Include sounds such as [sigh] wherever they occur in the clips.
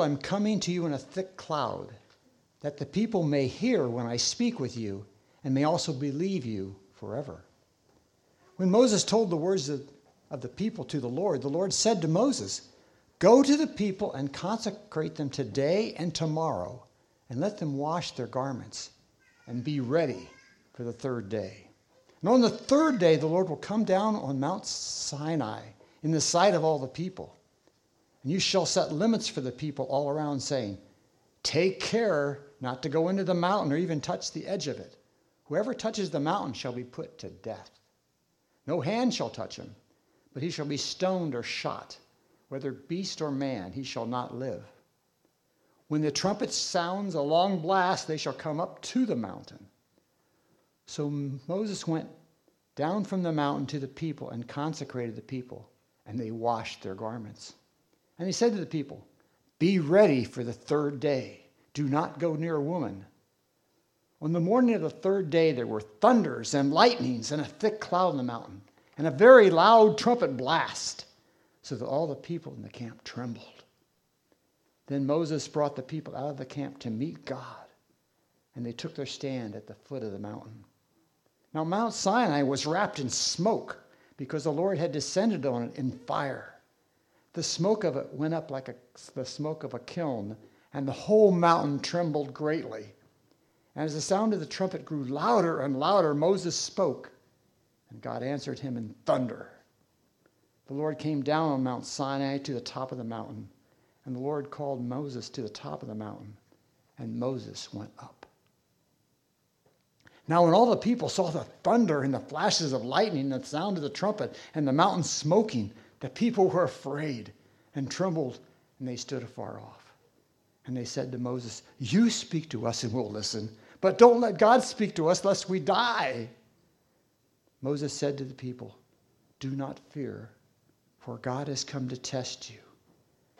I'm coming to you in a thick cloud, that the people may hear when I speak with you, and may also believe you forever. When Moses told the words of, the people to the Lord, the Lord said to Moses, Go to the people and consecrate them today and tomorrow, and let them wash their garments, and be ready for the third day. And on the third day, the Lord will come down on Mount Sinai in the sight of all the people. You shall set limits for the people all around, saying, Take care not to go into the mountain or even touch the edge of it. Whoever touches the mountain shall be put to death. No hand shall touch him, but he shall be stoned or shot. Whether beast or man, he shall not live. When the trumpet sounds a long blast, they shall come up to the mountain. So Moses went down from the mountain to the people and consecrated the people, and they washed their garments. And he said to the people, Be ready for the third day. Do not go near a woman. On the morning of the third day, there were thunders and lightnings and a thick cloud in the mountain, and a very loud trumpet blast, so that all the people in the camp trembled. Then Moses brought the people out of the camp to meet God, and they took their stand at the foot of the mountain. Now, Mount Sinai was wrapped in smoke because the Lord had descended on it in fire. The smoke of it went up like a, the smoke of a kiln, and the whole mountain trembled greatly. And as the sound of the trumpet grew louder and louder, Moses spoke, and God answered him in thunder. The Lord came down on Mount Sinai to the top of the mountain, and the Lord called Moses to the top of the mountain, and Moses went up. Now, when all the people saw the thunder and the flashes of lightning and the sound of the trumpet and the mountain smoking, the people were afraid and trembled, and they stood afar off. And they said to Moses, You speak to us and we'll listen. But don't let God speak to us lest we die. Moses said to the people, Do not fear, for God has come to test you,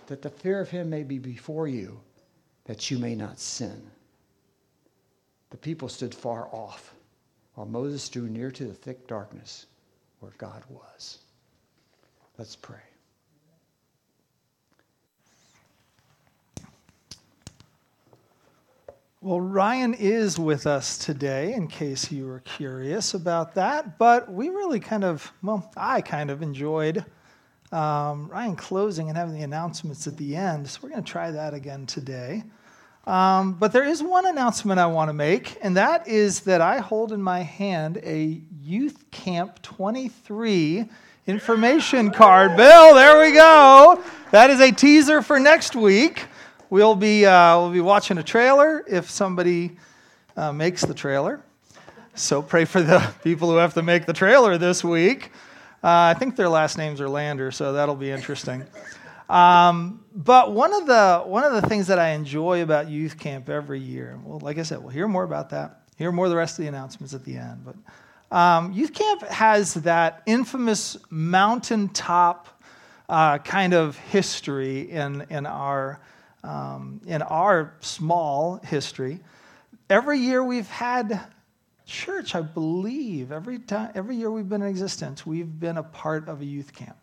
that the fear of him may be before you, that you may not sin. The people stood far off, while Moses drew near to the thick darkness where God was. Let's pray. Well, Ryan is with us today, in case you were curious about that. But we really kind of, well, I kind of enjoyed um, Ryan closing and having the announcements at the end. So we're going to try that again today. Um, but there is one announcement I want to make, and that is that I hold in my hand a Youth Camp 23 information card. Bill, there we go. That is a teaser for next week. We'll be, uh, we'll be watching a trailer if somebody uh, makes the trailer. So pray for the [laughs] people who have to make the trailer this week. Uh, I think their last names are Lander, so that'll be interesting. Um, but one of the one of the things that I enjoy about youth camp every year, well, like I said, we'll hear more about that. Hear more of the rest of the announcements at the end. But um, youth camp has that infamous mountaintop uh, kind of history in in our um, in our small history. Every year we've had church, I believe, every, time, every year we've been in existence, we've been a part of a youth camp.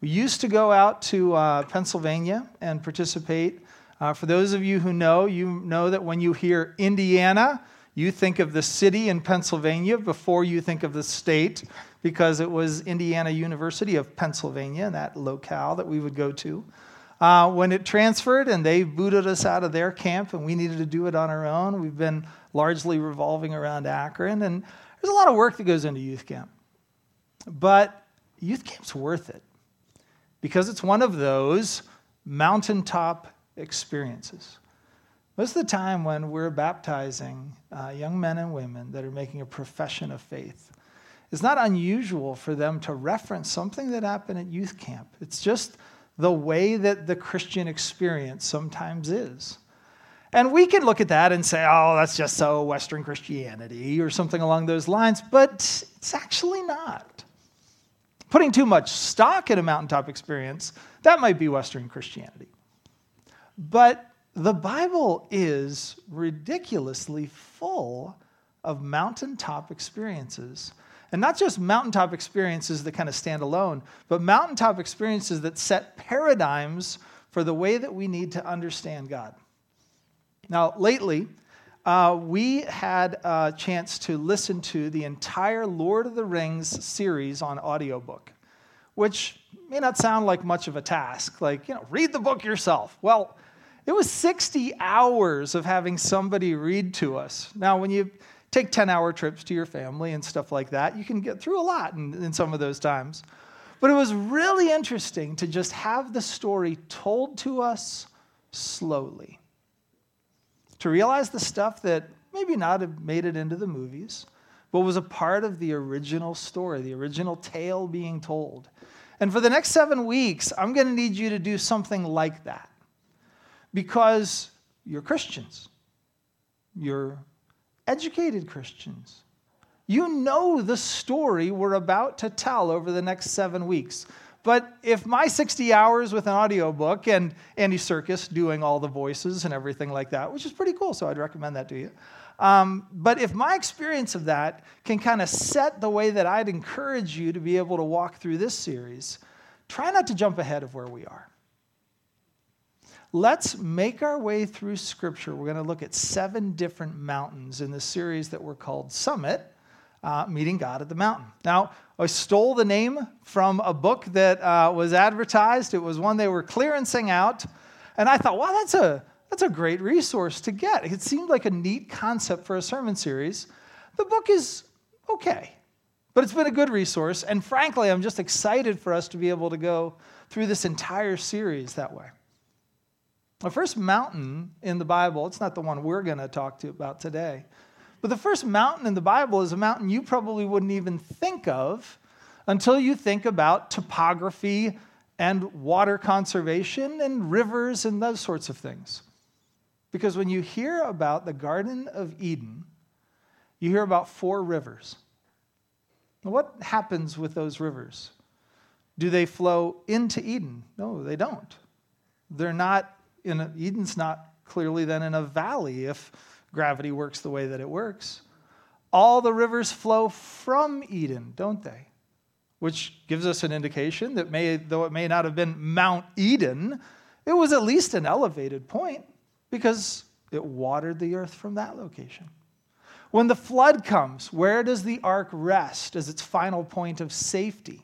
We used to go out to uh, Pennsylvania and participate. Uh, for those of you who know, you know that when you hear Indiana, you think of the city in Pennsylvania before you think of the state, because it was Indiana University of Pennsylvania, that locale that we would go to. Uh, when it transferred and they booted us out of their camp and we needed to do it on our own, we've been largely revolving around Akron. And there's a lot of work that goes into youth camp. But youth camp's worth it because it's one of those mountaintop experiences. Most of the time, when we're baptizing uh, young men and women that are making a profession of faith, it's not unusual for them to reference something that happened at youth camp. It's just the way that the Christian experience sometimes is. And we can look at that and say, oh, that's just so Western Christianity or something along those lines, but it's actually not. Putting too much stock in a mountaintop experience, that might be Western Christianity. But the Bible is ridiculously full of mountaintop experiences and not just mountaintop experiences that kind of stand alone, but mountaintop experiences that set paradigms for the way that we need to understand God. Now, lately, uh, we had a chance to listen to the entire Lord of the Rings series on audiobook, which may not sound like much of a task. Like, you know, read the book yourself. Well, it was 60 hours of having somebody read to us. Now, when you take 10 hour trips to your family and stuff like that, you can get through a lot in, in some of those times. But it was really interesting to just have the story told to us slowly to realize the stuff that maybe not have made it into the movies, but was a part of the original story, the original tale being told. And for the next seven weeks, I'm going to need you to do something like that because you're Christians, you're educated Christians. You know the story we're about to tell over the next seven weeks. But if my 60 hours with an audiobook and Andy Serkis doing all the voices and everything like that, which is pretty cool, so I'd recommend that to you. Um, but if my experience of that can kind of set the way that I'd encourage you to be able to walk through this series, try not to jump ahead of where we are. Let's make our way through Scripture. We're going to look at seven different mountains in the series that we're called Summit uh, Meeting God at the Mountain. Now, I stole the name from a book that uh, was advertised. It was one they were clearancing out. And I thought, wow, that's a, that's a great resource to get. It seemed like a neat concept for a sermon series. The book is okay, but it's been a good resource. And frankly, I'm just excited for us to be able to go through this entire series that way. The first mountain in the Bible, it's not the one we're going to talk to about today, but the first mountain in the Bible is a mountain you probably wouldn't even think of until you think about topography and water conservation and rivers and those sorts of things. Because when you hear about the Garden of Eden, you hear about four rivers. What happens with those rivers? Do they flow into Eden? No, they don't. They're not in a, Eden's not clearly then in a valley if gravity works the way that it works. All the rivers flow from Eden, don't they? Which gives us an indication that may, though it may not have been Mount Eden, it was at least an elevated point because it watered the earth from that location. When the flood comes, where does the ark rest as its final point of safety?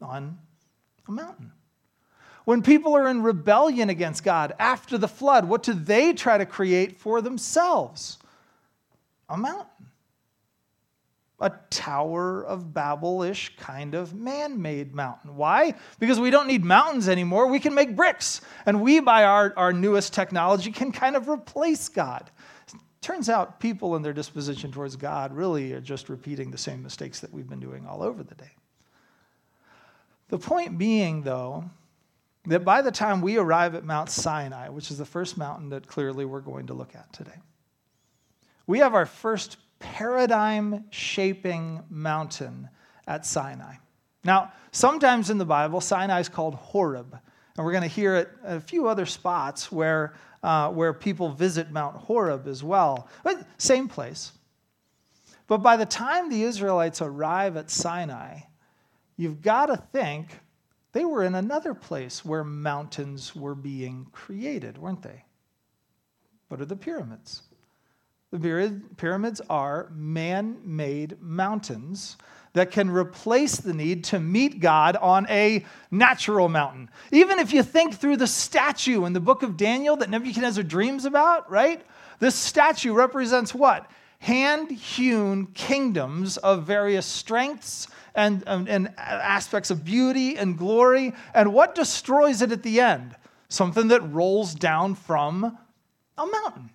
On a mountain. When people are in rebellion against God after the flood, what do they try to create for themselves? A mountain. A Tower of Babel ish kind of man made mountain. Why? Because we don't need mountains anymore. We can make bricks. And we, by our, our newest technology, can kind of replace God. Turns out people in their disposition towards God really are just repeating the same mistakes that we've been doing all over the day. The point being, though, that by the time we arrive at Mount Sinai, which is the first mountain that clearly we're going to look at today, we have our first paradigm shaping mountain at Sinai. Now, sometimes in the Bible, Sinai is called Horeb, and we're going to hear it a few other spots where, uh, where people visit Mount Horeb as well. But same place. But by the time the Israelites arrive at Sinai, you've got to think they were in another place where mountains were being created, weren't they? What are the pyramids? The pyramids are man made mountains that can replace the need to meet God on a natural mountain. Even if you think through the statue in the book of Daniel that Nebuchadnezzar dreams about, right? This statue represents what? Hand hewn kingdoms of various strengths and, and, and aspects of beauty and glory. And what destroys it at the end? Something that rolls down from a mountain.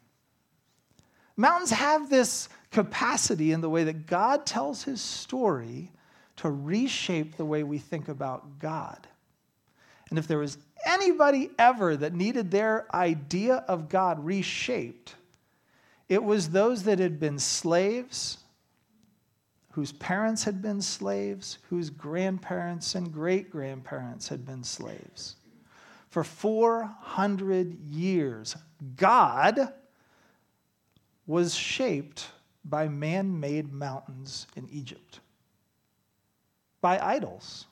Mountains have this capacity in the way that God tells his story to reshape the way we think about God. And if there was anybody ever that needed their idea of God reshaped, it was those that had been slaves whose parents had been slaves, whose grandparents and great grandparents had been slaves. For 400 years, God was shaped by man made mountains in Egypt, by idols,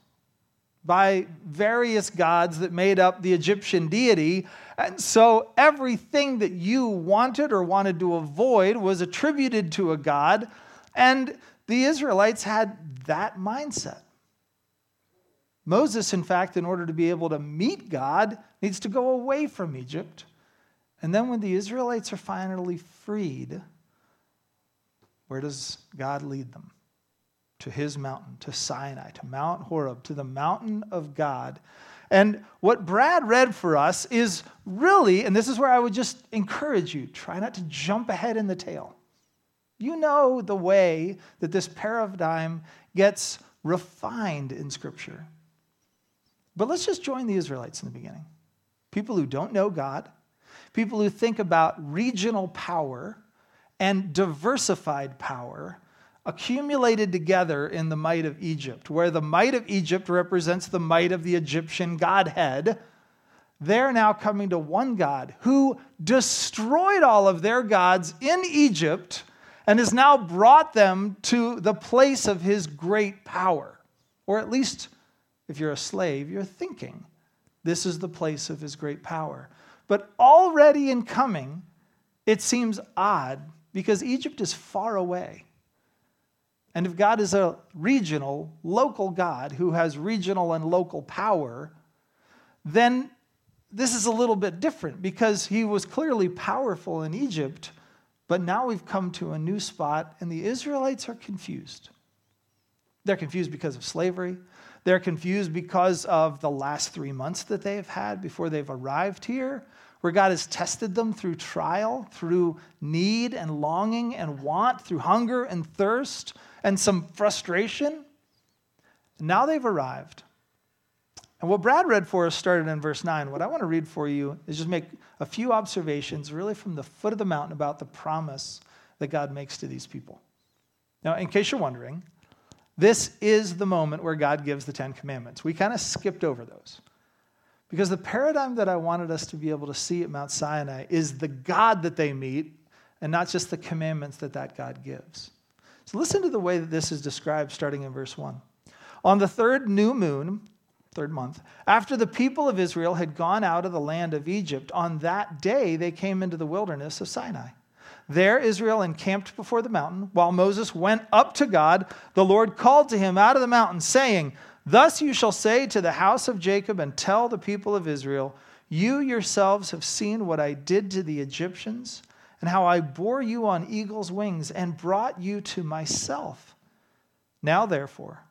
by various gods that made up the Egyptian deity. And so everything that you wanted or wanted to avoid was attributed to a god. And the Israelites had that mindset. Moses, in fact, in order to be able to meet God, needs to go away from Egypt. And then when the Israelites are finally freed, where does God lead them? To his mountain, to Sinai, to Mount Horeb, to the mountain of God. And what Brad read for us is really, and this is where I would just encourage you try not to jump ahead in the tale. You know the way that this paradigm gets refined in Scripture. But let's just join the Israelites in the beginning. People who don't know God, people who think about regional power and diversified power accumulated together in the might of Egypt, where the might of Egypt represents the might of the Egyptian Godhead. They're now coming to one God who destroyed all of their gods in Egypt and has now brought them to the place of his great power. Or at least, if you're a slave, you're thinking this is the place of his great power. But already in coming, it seems odd because Egypt is far away. And if God is a regional, local God who has regional and local power, then this is a little bit different because he was clearly powerful in Egypt, but now we've come to a new spot and the Israelites are confused. They're confused because of slavery. They're confused because of the last three months that they've had before they've arrived here, where God has tested them through trial, through need and longing and want, through hunger and thirst and some frustration. Now they've arrived. And what Brad read for us started in verse 9. What I want to read for you is just make a few observations, really from the foot of the mountain, about the promise that God makes to these people. Now, in case you're wondering, this is the moment where God gives the Ten Commandments. We kind of skipped over those. Because the paradigm that I wanted us to be able to see at Mount Sinai is the God that they meet and not just the commandments that that God gives. So listen to the way that this is described starting in verse 1. On the third new moon, third month, after the people of Israel had gone out of the land of Egypt, on that day they came into the wilderness of Sinai. There, Israel encamped before the mountain. While Moses went up to God, the Lord called to him out of the mountain, saying, Thus you shall say to the house of Jacob and tell the people of Israel, You yourselves have seen what I did to the Egyptians, and how I bore you on eagle's wings and brought you to myself. Now, therefore,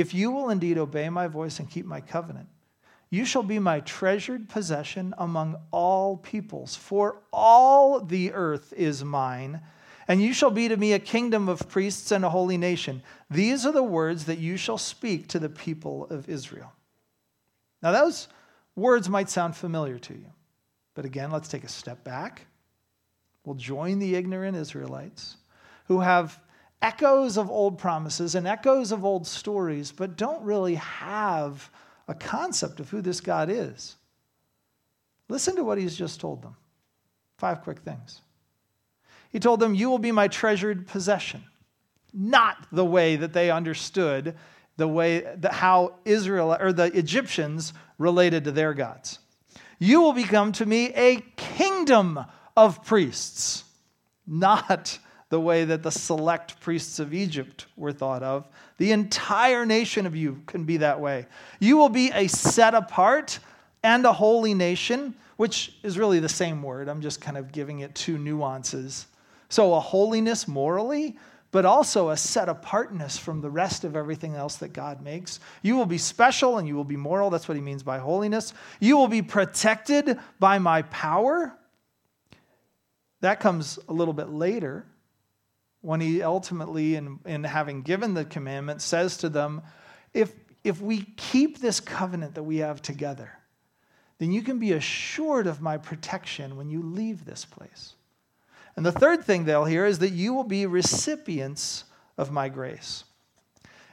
if you will indeed obey my voice and keep my covenant, you shall be my treasured possession among all peoples, for all the earth is mine, and you shall be to me a kingdom of priests and a holy nation. These are the words that you shall speak to the people of Israel. Now, those words might sound familiar to you, but again, let's take a step back. We'll join the ignorant Israelites who have echoes of old promises and echoes of old stories, but don't really have a concept of who this God is. Listen to what he's just told them. Five quick things. He told them, You will be my treasured possession. Not the way that they understood the way that how Israel or the Egyptians related to their gods. You will become to me a kingdom of priests, not the way that the select priests of Egypt were thought of. The entire nation of you can be that way. You will be a set apart and a holy nation, which is really the same word. I'm just kind of giving it two nuances. So, a holiness morally, but also a set apartness from the rest of everything else that God makes. You will be special and you will be moral. That's what he means by holiness. You will be protected by my power. That comes a little bit later when he ultimately, in, in having given the commandment, says to them, if, if we keep this covenant that we have together, then you can be assured of my protection when you leave this place. And the third thing they'll hear is that you will be recipients of my grace.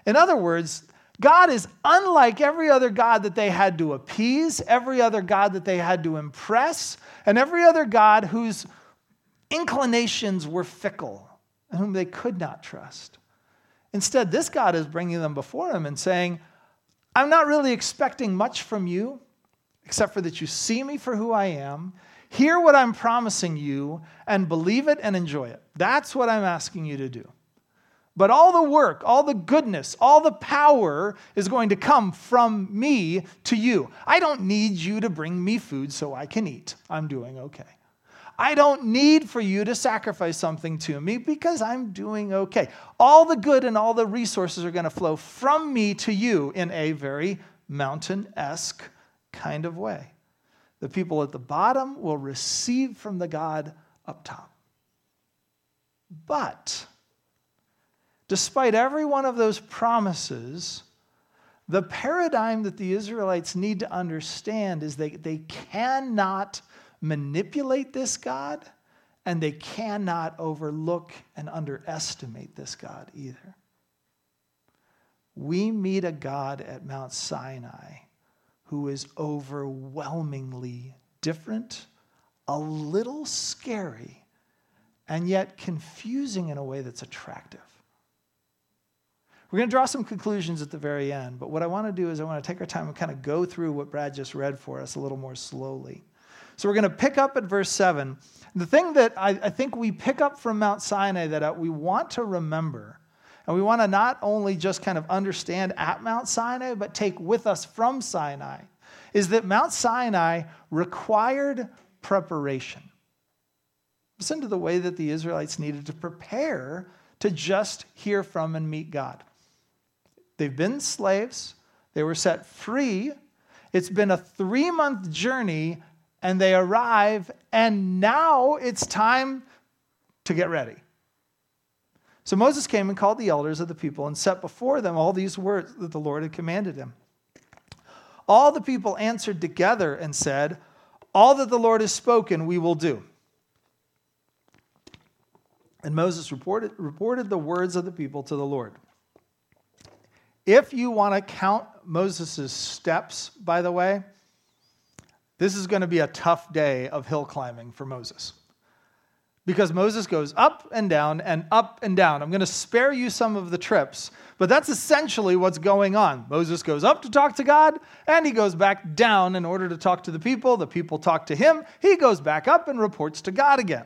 In other words, God is unlike every other God that they had to appease, every other God that they had to impress, and every other God whose inclinations were fickle and whom they could not trust. Instead, this God is bringing them before him and saying, I'm not really expecting much from you, except for that you see me for who I am, hear what I'm promising you, and believe it and enjoy it. That's what I'm asking you to do. But all the work, all the goodness, all the power is going to come from me to you. I don't need you to bring me food so I can eat. I'm doing okay. I don't need for you to sacrifice something to me because I'm doing okay. All the good and all the resources are going to flow from me to you in a very mountain esque kind of way. The people at the bottom will receive from the God up top. But despite every one of those promises, the paradigm that the Israelites need to understand is they, they cannot manipulate this God, and they cannot overlook and underestimate this God either. We meet a God at Mount Sinai who is overwhelmingly different, a little scary, and yet confusing in a way that's attractive. We're going to draw some conclusions at the very end, but what I want to do is I want to take our time and kind of go through what Brad just read for us a little more slowly. So we're going to pick up at verse 7. The thing that I, I think we pick up from Mount Sinai that uh, we want to remember, and we want to not only just kind of understand at Mount Sinai, but take with us from Sinai, is that Mount Sinai required preparation. Listen to the way that the Israelites needed to prepare to just hear from and meet God. They've been slaves, they were set free. It's been a three month journey and they arrive, and now it's time to get ready. So Moses came and called the elders of the people and set before them all these words that the Lord had commanded him. All the people answered together and said, All that the Lord has spoken, we will do. And Moses reported, reported the words of the people to the Lord. If you want to count Moses' steps, by the way, this is going to be a tough day of hill climbing for Moses. Because Moses goes up and down and up and down. I'm going to spare you some of the trips, but that's essentially what's going on. Moses goes up to talk to God, and he goes back down in order to talk to the people. The people talk to him. He goes back up and reports to God again.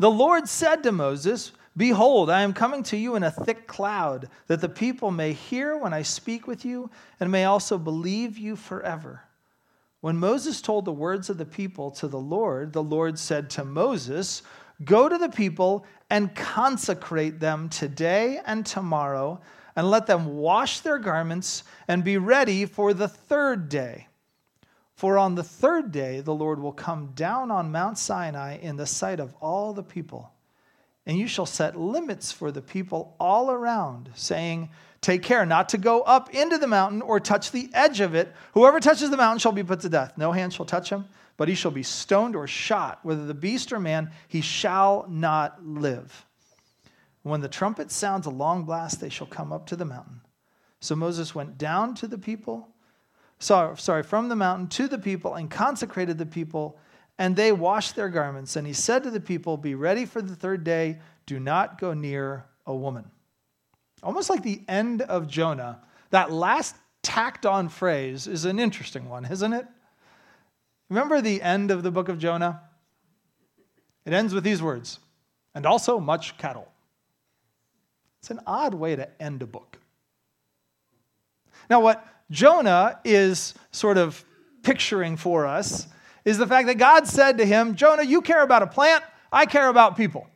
The Lord said to Moses, Behold, I am coming to you in a thick cloud, that the people may hear when I speak with you, and may also believe you forever. When Moses told the words of the people to the Lord, the Lord said to Moses, Go to the people and consecrate them today and tomorrow, and let them wash their garments and be ready for the third day. For on the third day the Lord will come down on Mount Sinai in the sight of all the people. And you shall set limits for the people all around, saying, Take care not to go up into the mountain or touch the edge of it. Whoever touches the mountain shall be put to death. No hand shall touch him, but he shall be stoned or shot. Whether the beast or man, he shall not live. When the trumpet sounds a long blast, they shall come up to the mountain. So Moses went down to the people, sorry, sorry, from the mountain to the people, and consecrated the people, and they washed their garments. And he said to the people, Be ready for the third day. Do not go near a woman almost like the end of Jonah, that last tacked on phrase is an interesting one, isn't it? Remember the end of the book of Jonah? It ends with these words, and also much cattle. It's an odd way to end a book. Now, what Jonah is sort of picturing for us is the fact that God said to him, Jonah, you care about a plant, I care about people.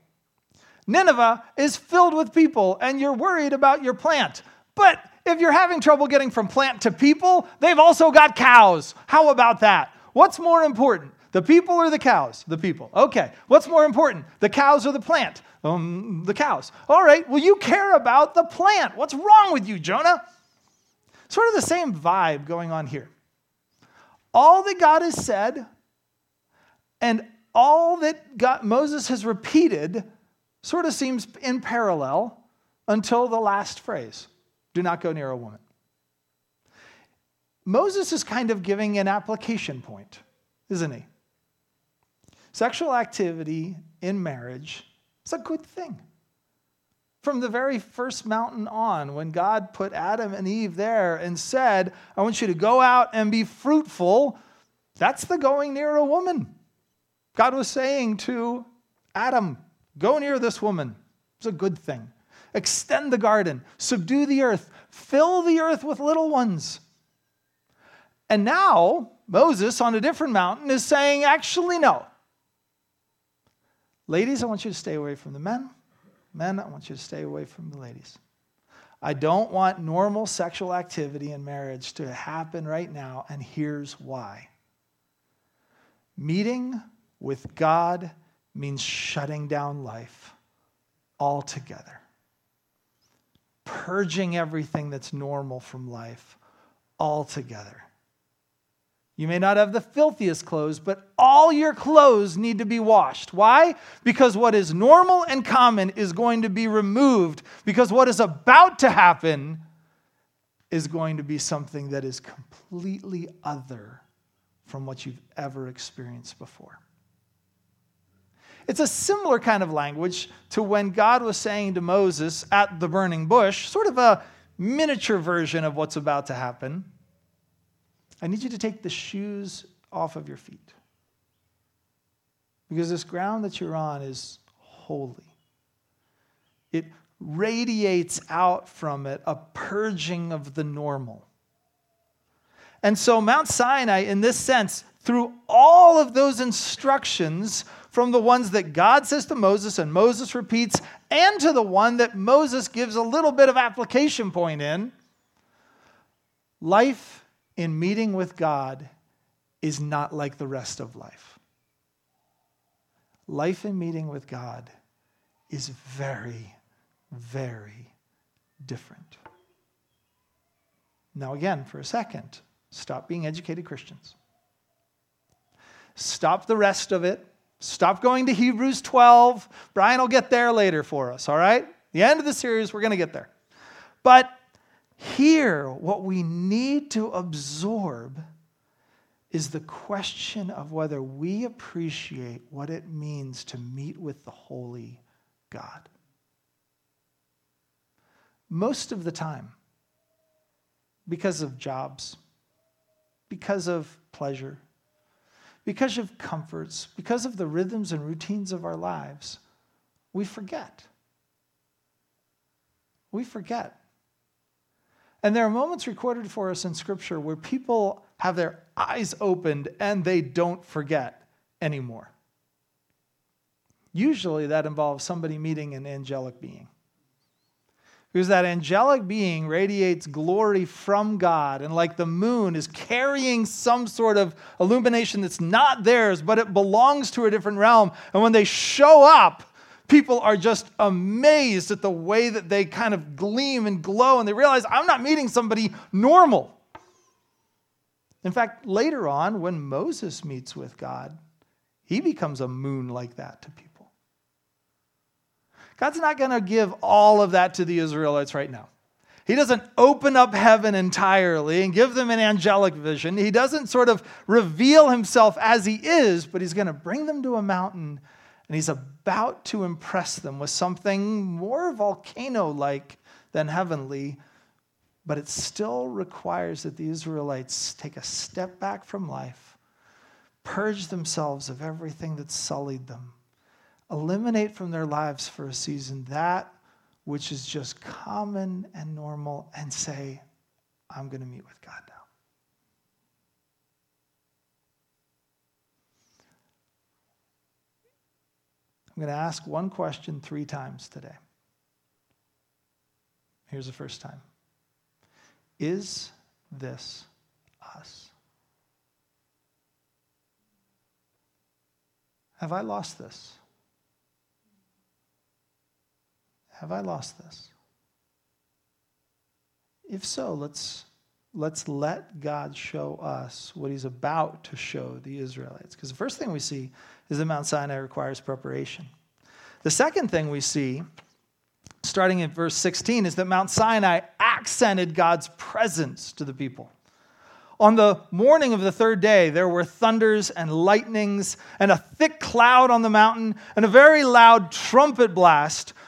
Nineveh is filled with people and you're worried about your plant. But if you're having trouble getting from plant to people, they've also got cows. How about that? What's more important? The people or the cows? The people. Okay. What's more important? The cows or the plant? Um, the cows. All right. Well, you care about the plant. What's wrong with you, Jonah? Sort of the same vibe going on here. All that God has said and all that God, Moses has repeated sort of seems in parallel until the last phrase do not go near a woman. Moses is kind of giving an application point, isn't he? Sexual activity in marriage is a good thing. from the very first mountain on when God put Adam and Eve there and said, I want you to go out and be fruitful. That's the going near a woman. God was saying to Adam, Go near this woman. It's a good thing. Extend the garden, subdue the earth, fill the earth with little ones. And now, Moses on a different mountain is saying, Actually, no. Ladies, I want you to stay away from the men. Men, I want you to stay away from the ladies. I don't want normal sexual activity in marriage to happen right now, and here's why. Meeting with God means shutting down life altogether, purging everything that's normal from life altogether. You may not have the filthiest clothes, but all your clothes need to be washed. Why? Because what is normal and common is going to be removed, because what is about to happen is going to be something that is completely other from what you've ever experienced before. It's a similar kind of language to when God was saying to Moses at the burning bush, sort of a miniature version of what's about to happen. I need you to take the shoes off of your feet. Because this ground that you're on is holy. It radiates out from it a purging of the normal. And so, Mount Sinai, in this sense, through all of those instructions from the ones that God says to Moses and Moses repeats, and to the one that Moses gives a little bit of application point in, life in meeting with God is not like the rest of life. Life in meeting with God is very, very different. Now, again, for a second, stop being educated Christians. Stop the rest of it. Stop going to Hebrews 12. Brian will get there later for us, all right? The end of the series, we're going to get there. But here, what we need to absorb is the question of whether we appreciate what it means to meet with the holy God. Most of the time, because of jobs, because of pleasure, because of comforts, because of the rhythms and routines of our lives, we forget. We forget and there are moments recorded for us in Scripture where people have their eyes opened and they don't forget anymore. Usually that involves somebody meeting an angelic being. Because that angelic being radiates glory from God, and like the moon is carrying some sort of illumination that's not theirs, but it belongs to a different realm. And when they show up, people are just amazed at the way that they kind of gleam and glow, and they realize I'm not meeting somebody normal. In fact, later on, when Moses meets with God, he becomes a moon like that to people. God's not going to give all of that to the Israelites right now. He doesn't open up heaven entirely and give them an angelic vision. He doesn't sort of reveal himself as he is, but he's going to bring them to a mountain and he's about to impress them with something more volcano like than heavenly, but it still requires that the Israelites take a step back from life, purge themselves of everything that sullied them, eliminate from their lives for a season that which is just common and normal, and say, I'm going to meet with God now. I'm going to ask one question three times today. Here's the first time Is this us? Have I lost this? Have I lost this? If so, let's, let's let God show us what he's about to show the Israelites. Because the first thing we see is that Mount Sinai requires preparation. The second thing we see, starting in verse 16, is that Mount Sinai accented God's presence to the people. On the morning of the third day, there were thunders and lightnings and a thick cloud on the mountain and a very loud trumpet blast,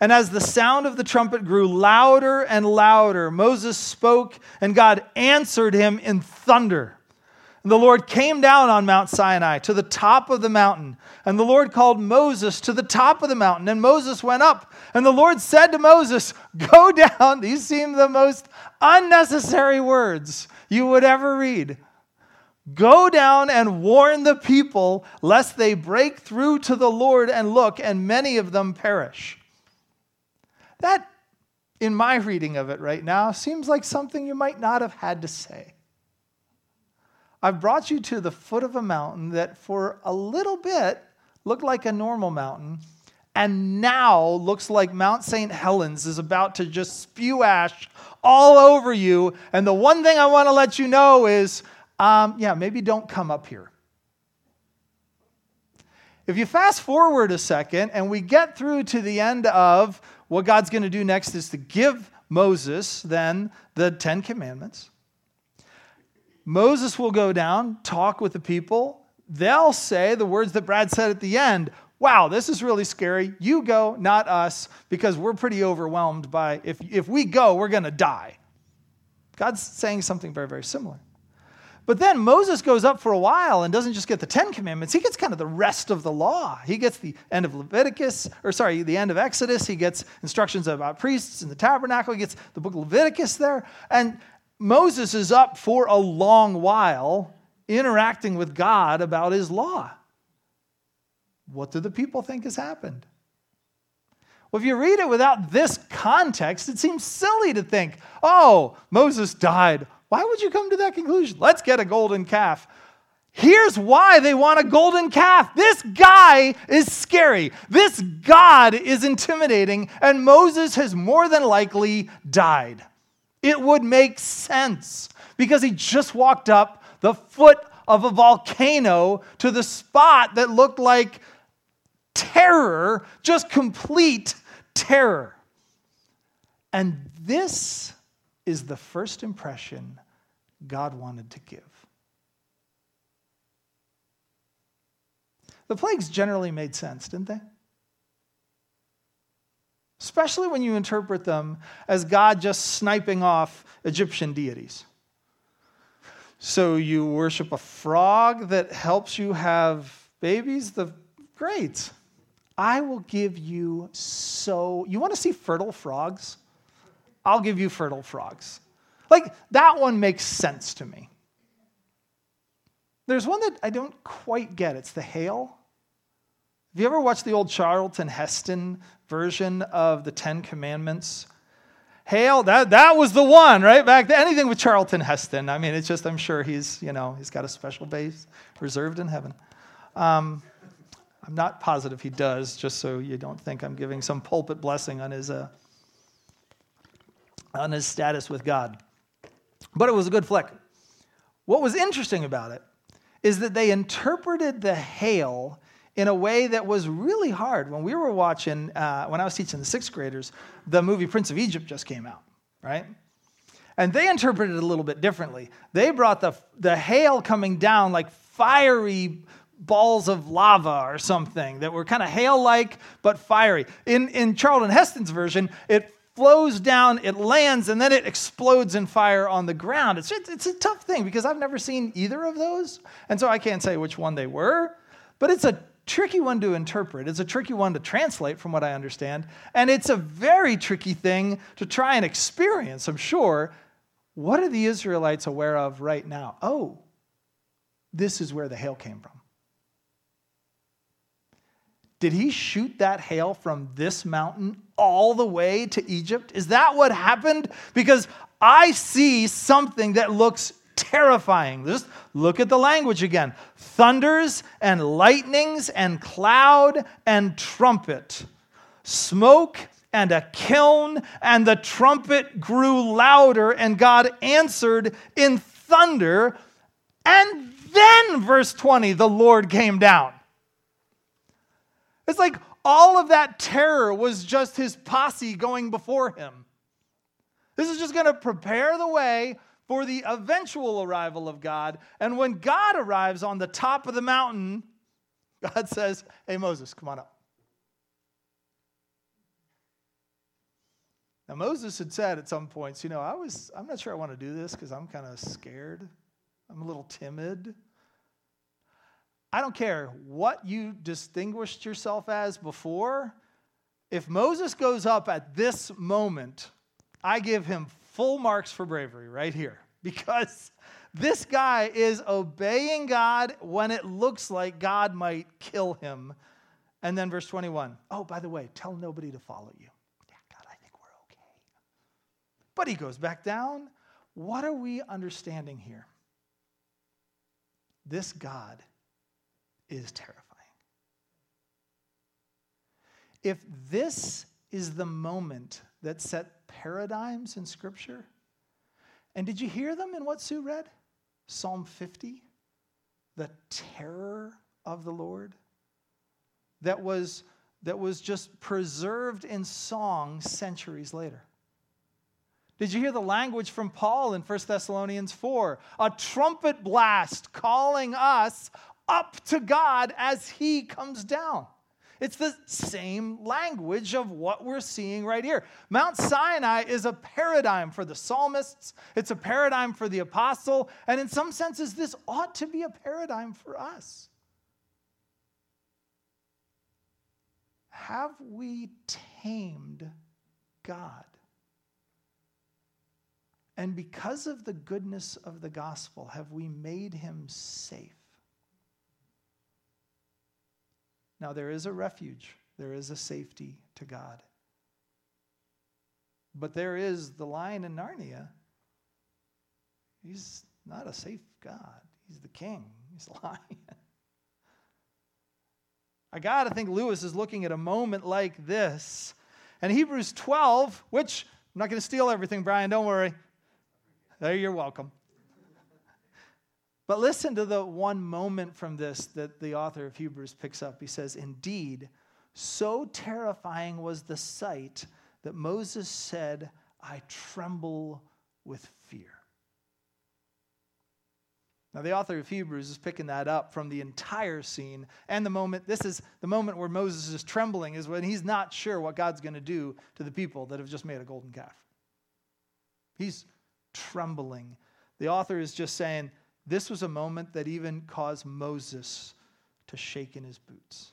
And as the sound of the trumpet grew louder and louder, Moses spoke, and God answered him in thunder. And the Lord came down on Mount Sinai to the top of the mountain. And the Lord called Moses to the top of the mountain. And Moses went up. And the Lord said to Moses, Go [laughs] down. These seem the most unnecessary words you would ever read. Go down and warn the people, lest they break through to the Lord and look, and many of them perish. That, in my reading of it right now, seems like something you might not have had to say. I've brought you to the foot of a mountain that for a little bit looked like a normal mountain, and now looks like Mount St. Helens is about to just spew ash all over you. And the one thing I want to let you know is um, yeah, maybe don't come up here. If you fast forward a second and we get through to the end of what God's going to do next is to give Moses then the Ten Commandments. Moses will go down, talk with the people. They'll say the words that Brad said at the end Wow, this is really scary. You go, not us, because we're pretty overwhelmed by if, if we go, we're going to die. God's saying something very, very similar. But then Moses goes up for a while and doesn't just get the Ten Commandments, he gets kind of the rest of the law. He gets the end of Leviticus, or sorry, the end of Exodus. He gets instructions about priests in the tabernacle. He gets the book of Leviticus there. And Moses is up for a long while interacting with God about his law. What do the people think has happened? Well, if you read it without this context, it seems silly to think, oh, Moses died. Why would you come to that conclusion? Let's get a golden calf. Here's why they want a golden calf. This guy is scary. This God is intimidating, and Moses has more than likely died. It would make sense because he just walked up the foot of a volcano to the spot that looked like terror, just complete terror. And this is the first impression God wanted to give. The plagues generally made sense, didn't they? Especially when you interpret them as God just sniping off Egyptian deities. So you worship a frog that helps you have babies? The great. I will give you so you want to see fertile frogs? I'll give you fertile frogs. Like, that one makes sense to me. There's one that I don't quite get. It's the hail. Have you ever watched the old Charlton Heston version of the Ten Commandments? Hail, that, that was the one, right? Back then, anything with Charlton Heston. I mean, it's just, I'm sure he's, you know, he's got a special base reserved in heaven. Um, I'm not positive he does, just so you don't think I'm giving some pulpit blessing on his uh, on his status with God. But it was a good flick. What was interesting about it is that they interpreted the hail in a way that was really hard. When we were watching, uh, when I was teaching the sixth graders, the movie Prince of Egypt just came out, right? And they interpreted it a little bit differently. They brought the, the hail coming down like fiery balls of lava or something that were kind of hail like but fiery. In, in Charlton Heston's version, it flows down, it lands, and then it explodes in fire on the ground. It's, it's a tough thing because I've never seen either of those. And so I can't say which one they were, but it's a tricky one to interpret. It's a tricky one to translate, from what I understand. And it's a very tricky thing to try and experience, I'm sure. What are the Israelites aware of right now? Oh, this is where the hail came from. Did he shoot that hail from this mountain all the way to Egypt? Is that what happened? Because I see something that looks terrifying. Just look at the language again thunders and lightnings and cloud and trumpet, smoke and a kiln, and the trumpet grew louder, and God answered in thunder. And then, verse 20, the Lord came down. It's like all of that terror was just his posse going before him. This is just going to prepare the way for the eventual arrival of God. And when God arrives on the top of the mountain, God [laughs] says, Hey, Moses, come on up. Now, Moses had said at some points, you know, I was, I'm not sure I want to do this because I'm kind of scared. I'm a little timid. I don't care what you distinguished yourself as before. If Moses goes up at this moment, I give him full marks for bravery right here [laughs] because this guy is obeying God when it looks like God might kill him. And then verse 21 oh, by the way, tell nobody to follow you. Yeah, God, I think we're okay. But he goes back down. What are we understanding here? This God is terrifying. If this is the moment that set paradigms in Scripture, and did you hear them in what Sue read? Psalm 50, the terror of the Lord that was, that was just preserved in song centuries later. Did you hear the language from Paul in 1 Thessalonians 4? A trumpet blast calling us up to God as He comes down. It's the same language of what we're seeing right here. Mount Sinai is a paradigm for the psalmists, it's a paradigm for the apostle, and in some senses, this ought to be a paradigm for us. Have we tamed God? And because of the goodness of the gospel, have we made him safe? Now, there is a refuge, there is a safety to God. But there is the lion in Narnia. He's not a safe God, he's the king, he's [laughs] a lion. I got to think Lewis is looking at a moment like this. And Hebrews 12, which I'm not going to steal everything, Brian, don't worry. There, you're welcome. But listen to the one moment from this that the author of Hebrews picks up. He says, Indeed, so terrifying was the sight that Moses said, I tremble with fear. Now, the author of Hebrews is picking that up from the entire scene and the moment. This is the moment where Moses is trembling, is when he's not sure what God's going to do to the people that have just made a golden calf. He's trembling. The author is just saying this was a moment that even caused Moses to shake in his boots.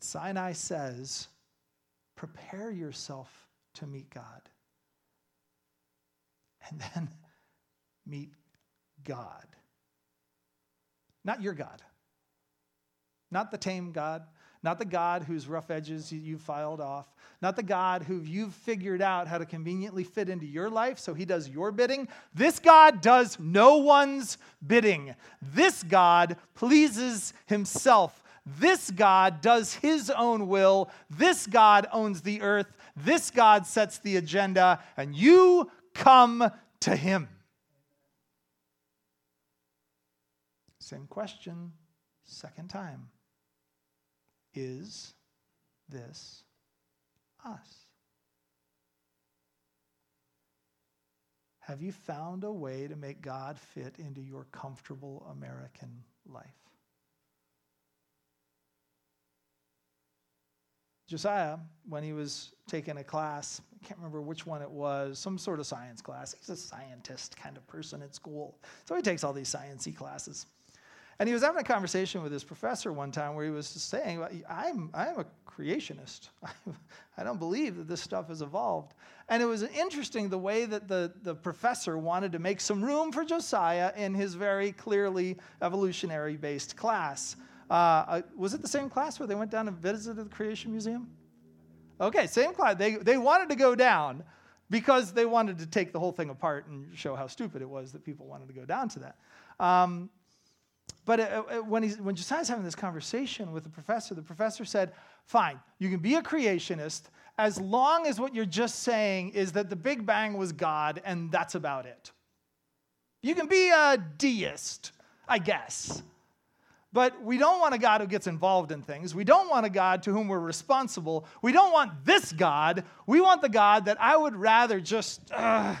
Sinai says, prepare yourself to meet God. And then [laughs] meet God. Not your God. Not the tame God, not the God whose rough edges you've filed off. Not the God who you've figured out how to conveniently fit into your life so he does your bidding. This God does no one's bidding. This God pleases himself. This God does his own will. This God owns the earth. This God sets the agenda, and you come to him. Same question, second time. Is this us? Have you found a way to make God fit into your comfortable American life? Josiah, when he was taking a class, I can't remember which one it was, some sort of science class. He's a scientist kind of person at school. So he takes all these sciencey classes. And he was having a conversation with his professor one time where he was saying, I'm, I'm a creationist. [laughs] I don't believe that this stuff has evolved. And it was interesting the way that the, the professor wanted to make some room for Josiah in his very clearly evolutionary based class. Uh, uh, was it the same class where they went down and visited the Creation Museum? Okay, same class. They, they wanted to go down because they wanted to take the whole thing apart and show how stupid it was that people wanted to go down to that. Um, but uh, uh, when, he's, when Josiah's having this conversation with the professor, the professor said, Fine, you can be a creationist as long as what you're just saying is that the Big Bang was God and that's about it. You can be a deist, I guess. But we don't want a God who gets involved in things. We don't want a God to whom we're responsible. We don't want this God. We want the God that I would rather just. Uh,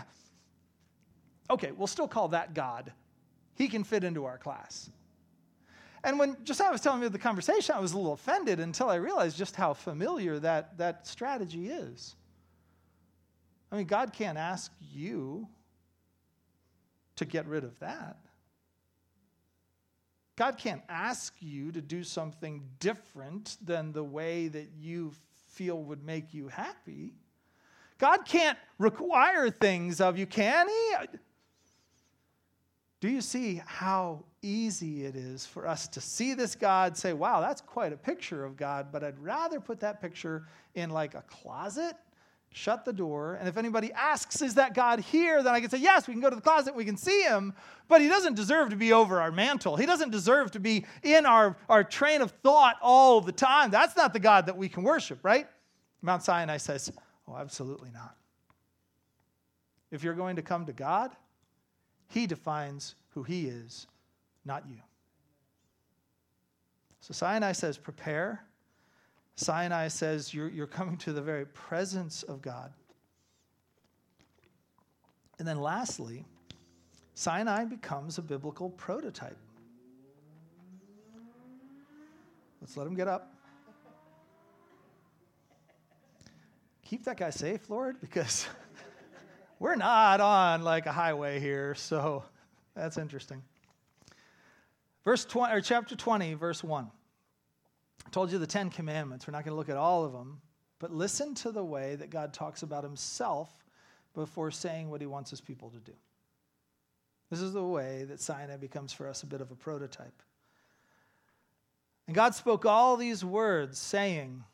okay, we'll still call that God. He can fit into our class. And when Josiah was telling me the conversation, I was a little offended until I realized just how familiar that, that strategy is. I mean, God can't ask you to get rid of that. God can't ask you to do something different than the way that you feel would make you happy. God can't require things of you, can He? Do you see how easy it is for us to see this God, say, wow, that's quite a picture of God, but I'd rather put that picture in like a closet, shut the door, and if anybody asks, is that God here, then I can say, yes, we can go to the closet, we can see him, but he doesn't deserve to be over our mantle. He doesn't deserve to be in our, our train of thought all the time. That's not the God that we can worship, right? Mount Sinai says, oh, absolutely not. If you're going to come to God, he defines who He is, not you. So Sinai says, prepare. Sinai says, you're, you're coming to the very presence of God. And then lastly, Sinai becomes a biblical prototype. Let's let him get up. Keep that guy safe, Lord, because [laughs] we're not on like a highway here, so that's interesting. Verse 20, or chapter 20, verse 1. I told you the Ten Commandments. We're not going to look at all of them, but listen to the way that God talks about himself before saying what he wants his people to do. This is the way that Sinai becomes for us a bit of a prototype. And God spoke all these words, saying,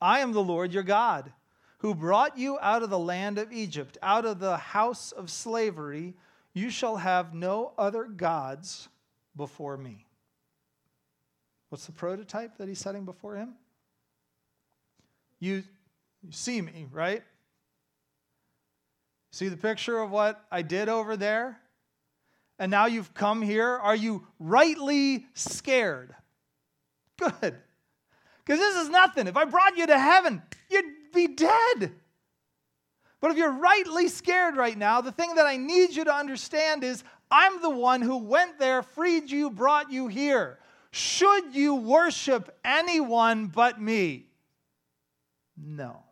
I am the Lord your God who brought you out of the land of Egypt, out of the house of slavery. You shall have no other gods before me. What's the prototype that he's setting before him? You, you see me, right? See the picture of what I did over there? And now you've come here. Are you rightly scared? Good. Because this is nothing. If I brought you to heaven, you'd be dead. But if you're rightly scared right now, the thing that I need you to understand is I'm the one who went there, freed you, brought you here. Should you worship anyone but me? No.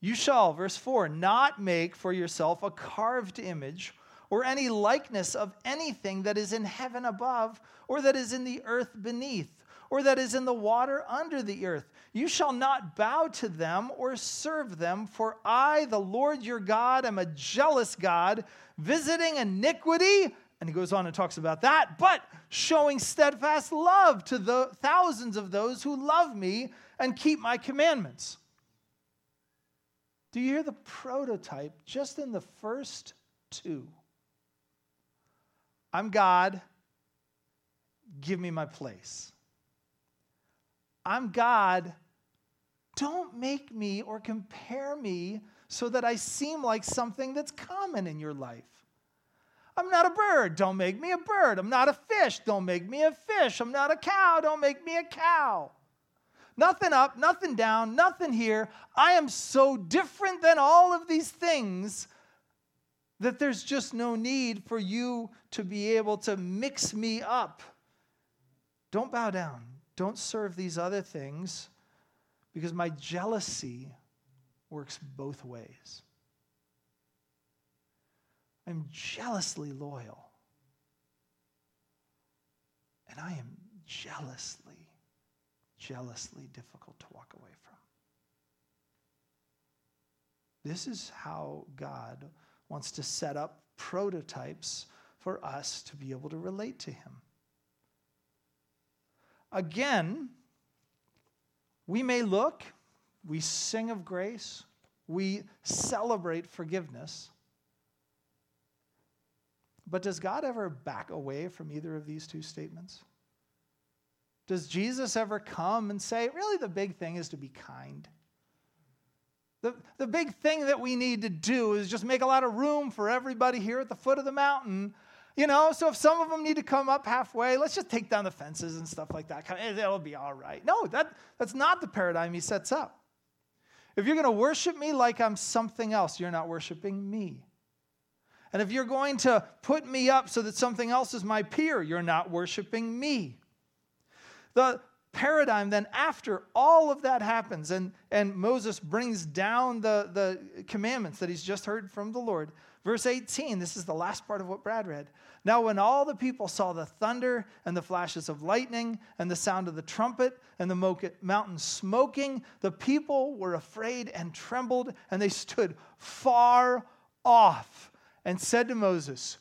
You shall, verse 4, not make for yourself a carved image or any likeness of anything that is in heaven above or that is in the earth beneath or that is in the water under the earth. You shall not bow to them or serve them, for I, the Lord your God, am a jealous God, visiting iniquity. And he goes on and talks about that, but showing steadfast love to the thousands of those who love me and keep my commandments. Do you hear the prototype just in the first two? I'm God, give me my place. I'm God. Don't make me or compare me so that I seem like something that's common in your life. I'm not a bird. Don't make me a bird. I'm not a fish. Don't make me a fish. I'm not a cow. Don't make me a cow. Nothing up, nothing down, nothing here. I am so different than all of these things that there's just no need for you to be able to mix me up. Don't bow down. Don't serve these other things because my jealousy works both ways. I'm jealously loyal. And I am jealously, jealously difficult to walk away from. This is how God wants to set up prototypes for us to be able to relate to Him. Again, we may look, we sing of grace, we celebrate forgiveness. But does God ever back away from either of these two statements? Does Jesus ever come and say, really, the big thing is to be kind? The, the big thing that we need to do is just make a lot of room for everybody here at the foot of the mountain. You know, so if some of them need to come up halfway, let's just take down the fences and stuff like that. It'll be all right. No, that, that's not the paradigm he sets up. If you're going to worship me like I'm something else, you're not worshiping me. And if you're going to put me up so that something else is my peer, you're not worshiping me. The paradigm then, after all of that happens, and, and Moses brings down the, the commandments that he's just heard from the Lord, verse 18, this is the last part of what Brad read. Now, when all the people saw the thunder and the flashes of lightning and the sound of the trumpet and the mountain smoking, the people were afraid and trembled, and they stood far off and said to Moses,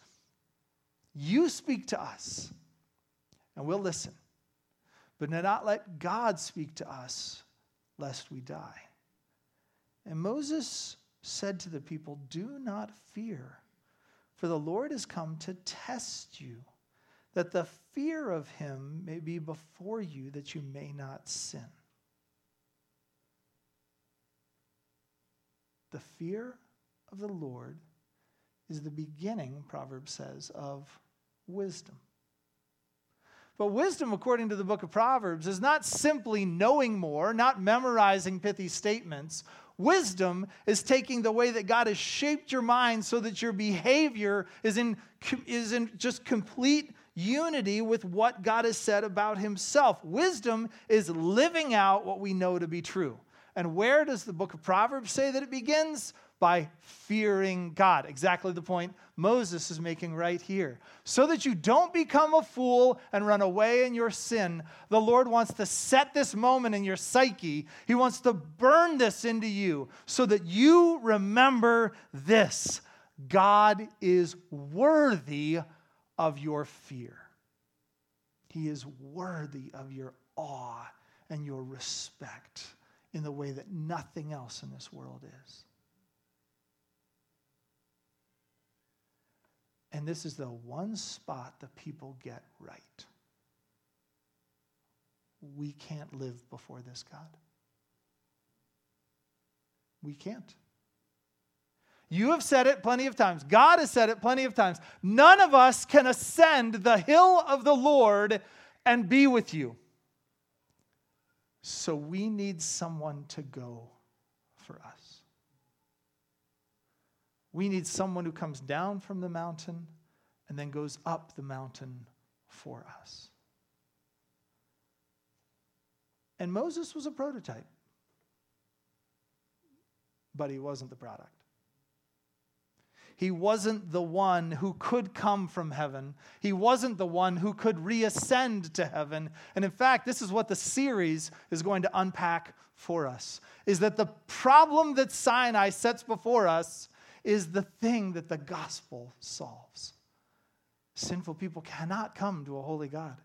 You speak to us, and we'll listen, but do not let God speak to us, lest we die. And Moses said to the people, Do not fear, for the Lord has come to test you, that the fear of him may be before you, that you may not sin. The fear of the Lord is the beginning, Proverbs says, of wisdom. But wisdom, according to the book of Proverbs, is not simply knowing more, not memorizing pithy statements. Wisdom is taking the way that God has shaped your mind so that your behavior is in, is in just complete unity with what God has said about himself. Wisdom is living out what we know to be true. And where does the book of Proverbs say that it begins? By fearing God. Exactly the point Moses is making right here. So that you don't become a fool and run away in your sin, the Lord wants to set this moment in your psyche. He wants to burn this into you so that you remember this God is worthy of your fear. He is worthy of your awe and your respect in the way that nothing else in this world is. And this is the one spot the people get right. We can't live before this God. We can't. You have said it plenty of times. God has said it plenty of times. None of us can ascend the hill of the Lord and be with you. So we need someone to go for us. We need someone who comes down from the mountain and then goes up the mountain for us. And Moses was a prototype, but he wasn't the product. He wasn't the one who could come from heaven. He wasn't the one who could reascend to heaven. And in fact, this is what the series is going to unpack for us is that the problem that Sinai sets before us is the thing that the gospel solves. Sinful people cannot come to a holy God.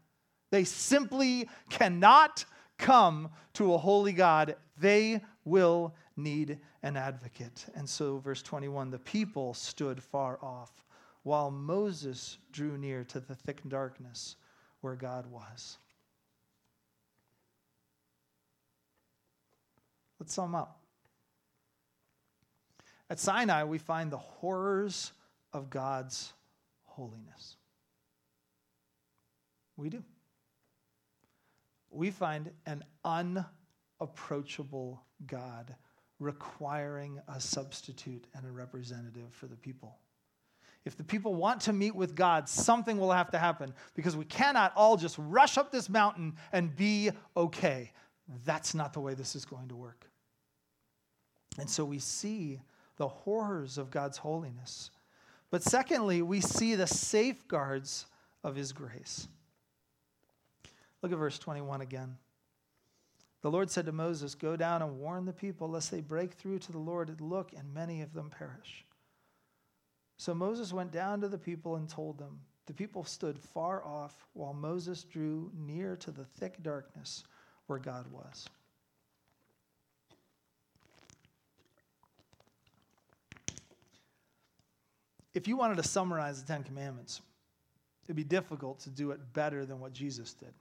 They simply cannot come to a holy God. They will need an advocate. And so, verse 21 the people stood far off while Moses drew near to the thick darkness where God was. Let's sum up. At Sinai, we find the horrors of God's holiness. We do. We find an unapproachable God requiring a substitute and a representative for the people. If the people want to meet with God, something will have to happen because we cannot all just rush up this mountain and be okay. That's not the way this is going to work. And so we see the horrors of God's holiness. But secondly, we see the safeguards of his grace. Look at verse 21 again. The Lord said to Moses, Go down and warn the people, lest they break through to the Lord and look, and many of them perish. So Moses went down to the people and told them. The people stood far off while Moses drew near to the thick darkness where God was. If you wanted to summarize the Ten Commandments, it'd be difficult to do it better than what Jesus did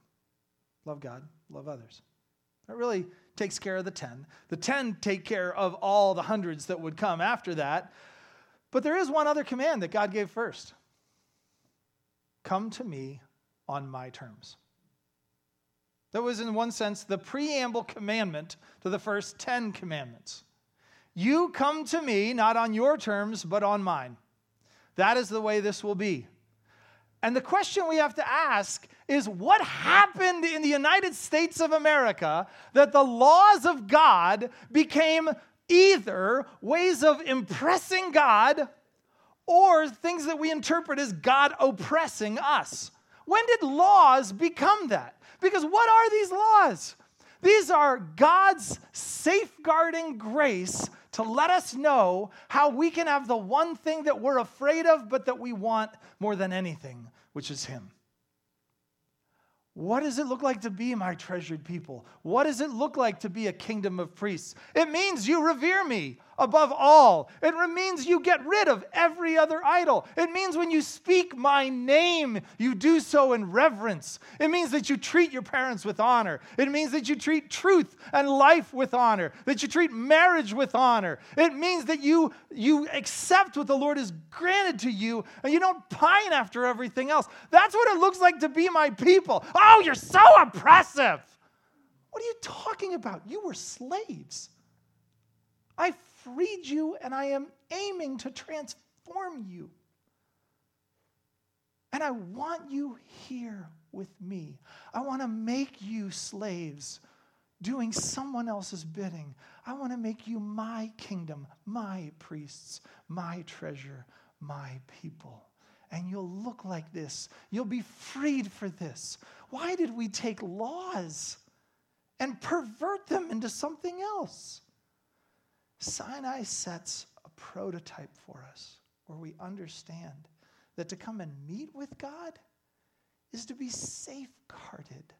love God, love others. That really takes care of the 10. The 10 take care of all the hundreds that would come after that. But there is one other command that God gave first Come to me on my terms. That was, in one sense, the preamble commandment to the first 10 commandments. You come to me not on your terms, but on mine. That is the way this will be. And the question we have to ask is what happened in the United States of America that the laws of God became either ways of impressing God or things that we interpret as God oppressing us? When did laws become that? Because what are these laws? These are God's safeguarding grace to let us know how we can have the one thing that we're afraid of, but that we want more than anything, which is Him. What does it look like to be my treasured people? What does it look like to be a kingdom of priests? It means you revere me above all. It means you get rid of every other idol. It means when you speak my name, you do so in reverence. It means that you treat your parents with honor. It means that you treat truth and life with honor, that you treat marriage with honor. It means that you, you accept what the Lord has granted to you and you don't pine after everything else. That's what it looks like to be my people. Oh, you're so oppressive. What are you talking about? You were slaves. I freed you and I am aiming to transform you. And I want you here with me. I want to make you slaves doing someone else's bidding. I want to make you my kingdom, my priests, my treasure, my people. And you'll look like this. You'll be freed for this. Why did we take laws and pervert them into something else? Sinai sets a prototype for us where we understand that to come and meet with God is to be safeguarded.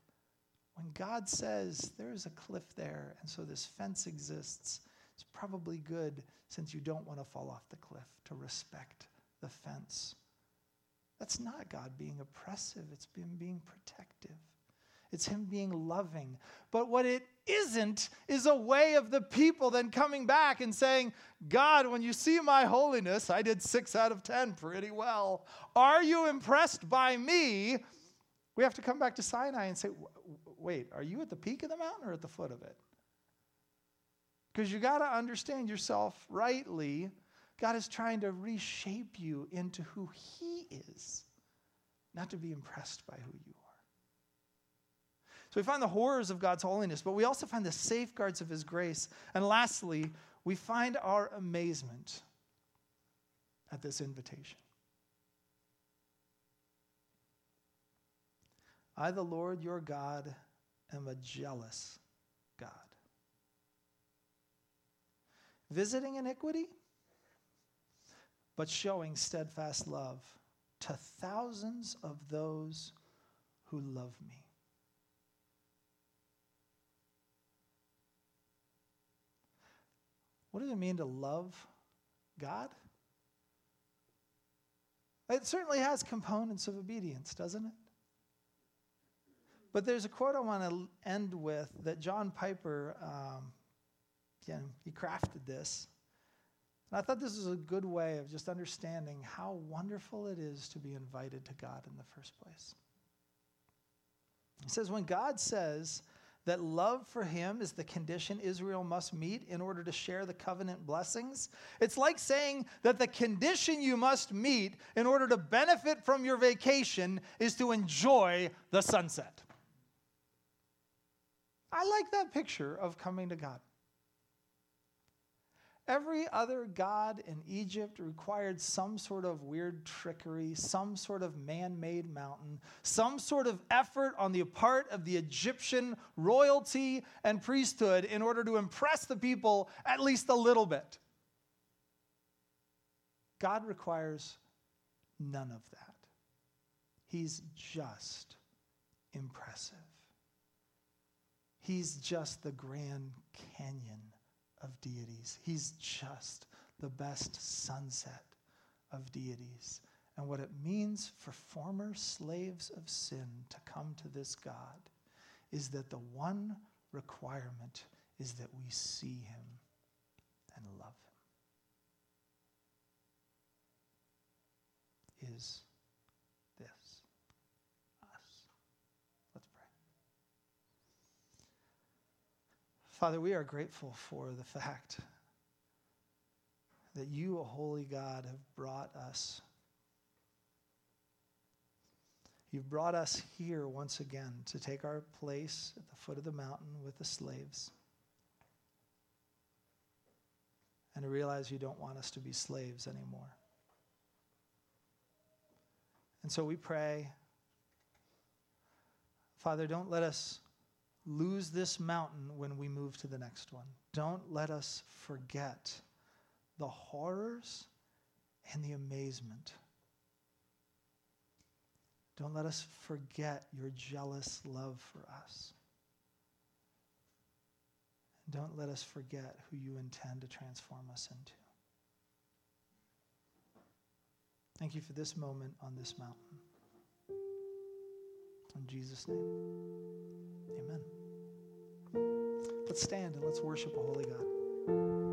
When God says there's a cliff there, and so this fence exists, it's probably good since you don't want to fall off the cliff to respect the fence. That's not God being oppressive, it's been being protective. It's Him being loving. But what it isn't is a way of the people then coming back and saying, God, when you see my holiness, I did six out of 10 pretty well. Are you impressed by me? We have to come back to Sinai and say, wait, are you at the peak of the mountain or at the foot of it? Because you got to understand yourself rightly. God is trying to reshape you into who He is, not to be impressed by who you are. So we find the horrors of God's holiness, but we also find the safeguards of his grace. And lastly, we find our amazement at this invitation. I, the Lord your God, am a jealous God. Visiting iniquity, but showing steadfast love to thousands of those who love me. What does it mean to love God? It certainly has components of obedience, doesn't it? But there's a quote I want to end with that John Piper, um, he crafted this. And I thought this was a good way of just understanding how wonderful it is to be invited to God in the first place. He says, when God says, that love for him is the condition Israel must meet in order to share the covenant blessings. It's like saying that the condition you must meet in order to benefit from your vacation is to enjoy the sunset. I like that picture of coming to God. Every other god in Egypt required some sort of weird trickery, some sort of man made mountain, some sort of effort on the part of the Egyptian royalty and priesthood in order to impress the people at least a little bit. God requires none of that. He's just impressive. He's just the Grand Canyon of deities. He's just the best sunset of deities and what it means for former slaves of sin to come to this God is that the one requirement is that we see him and love him. Is this us? Let's pray. Father, we are grateful for the fact that you, a holy God, have brought us. You've brought us here once again to take our place at the foot of the mountain with the slaves. And to realize you don't want us to be slaves anymore. And so we pray, Father, don't let us lose this mountain when we move to the next one. Don't let us forget the horrors and the amazement. Don't let us forget your jealous love for us. Don't let us forget who you intend to transform us into. Thank you for this moment on this mountain. In Jesus' name, amen. Let's stand and let's worship a holy God.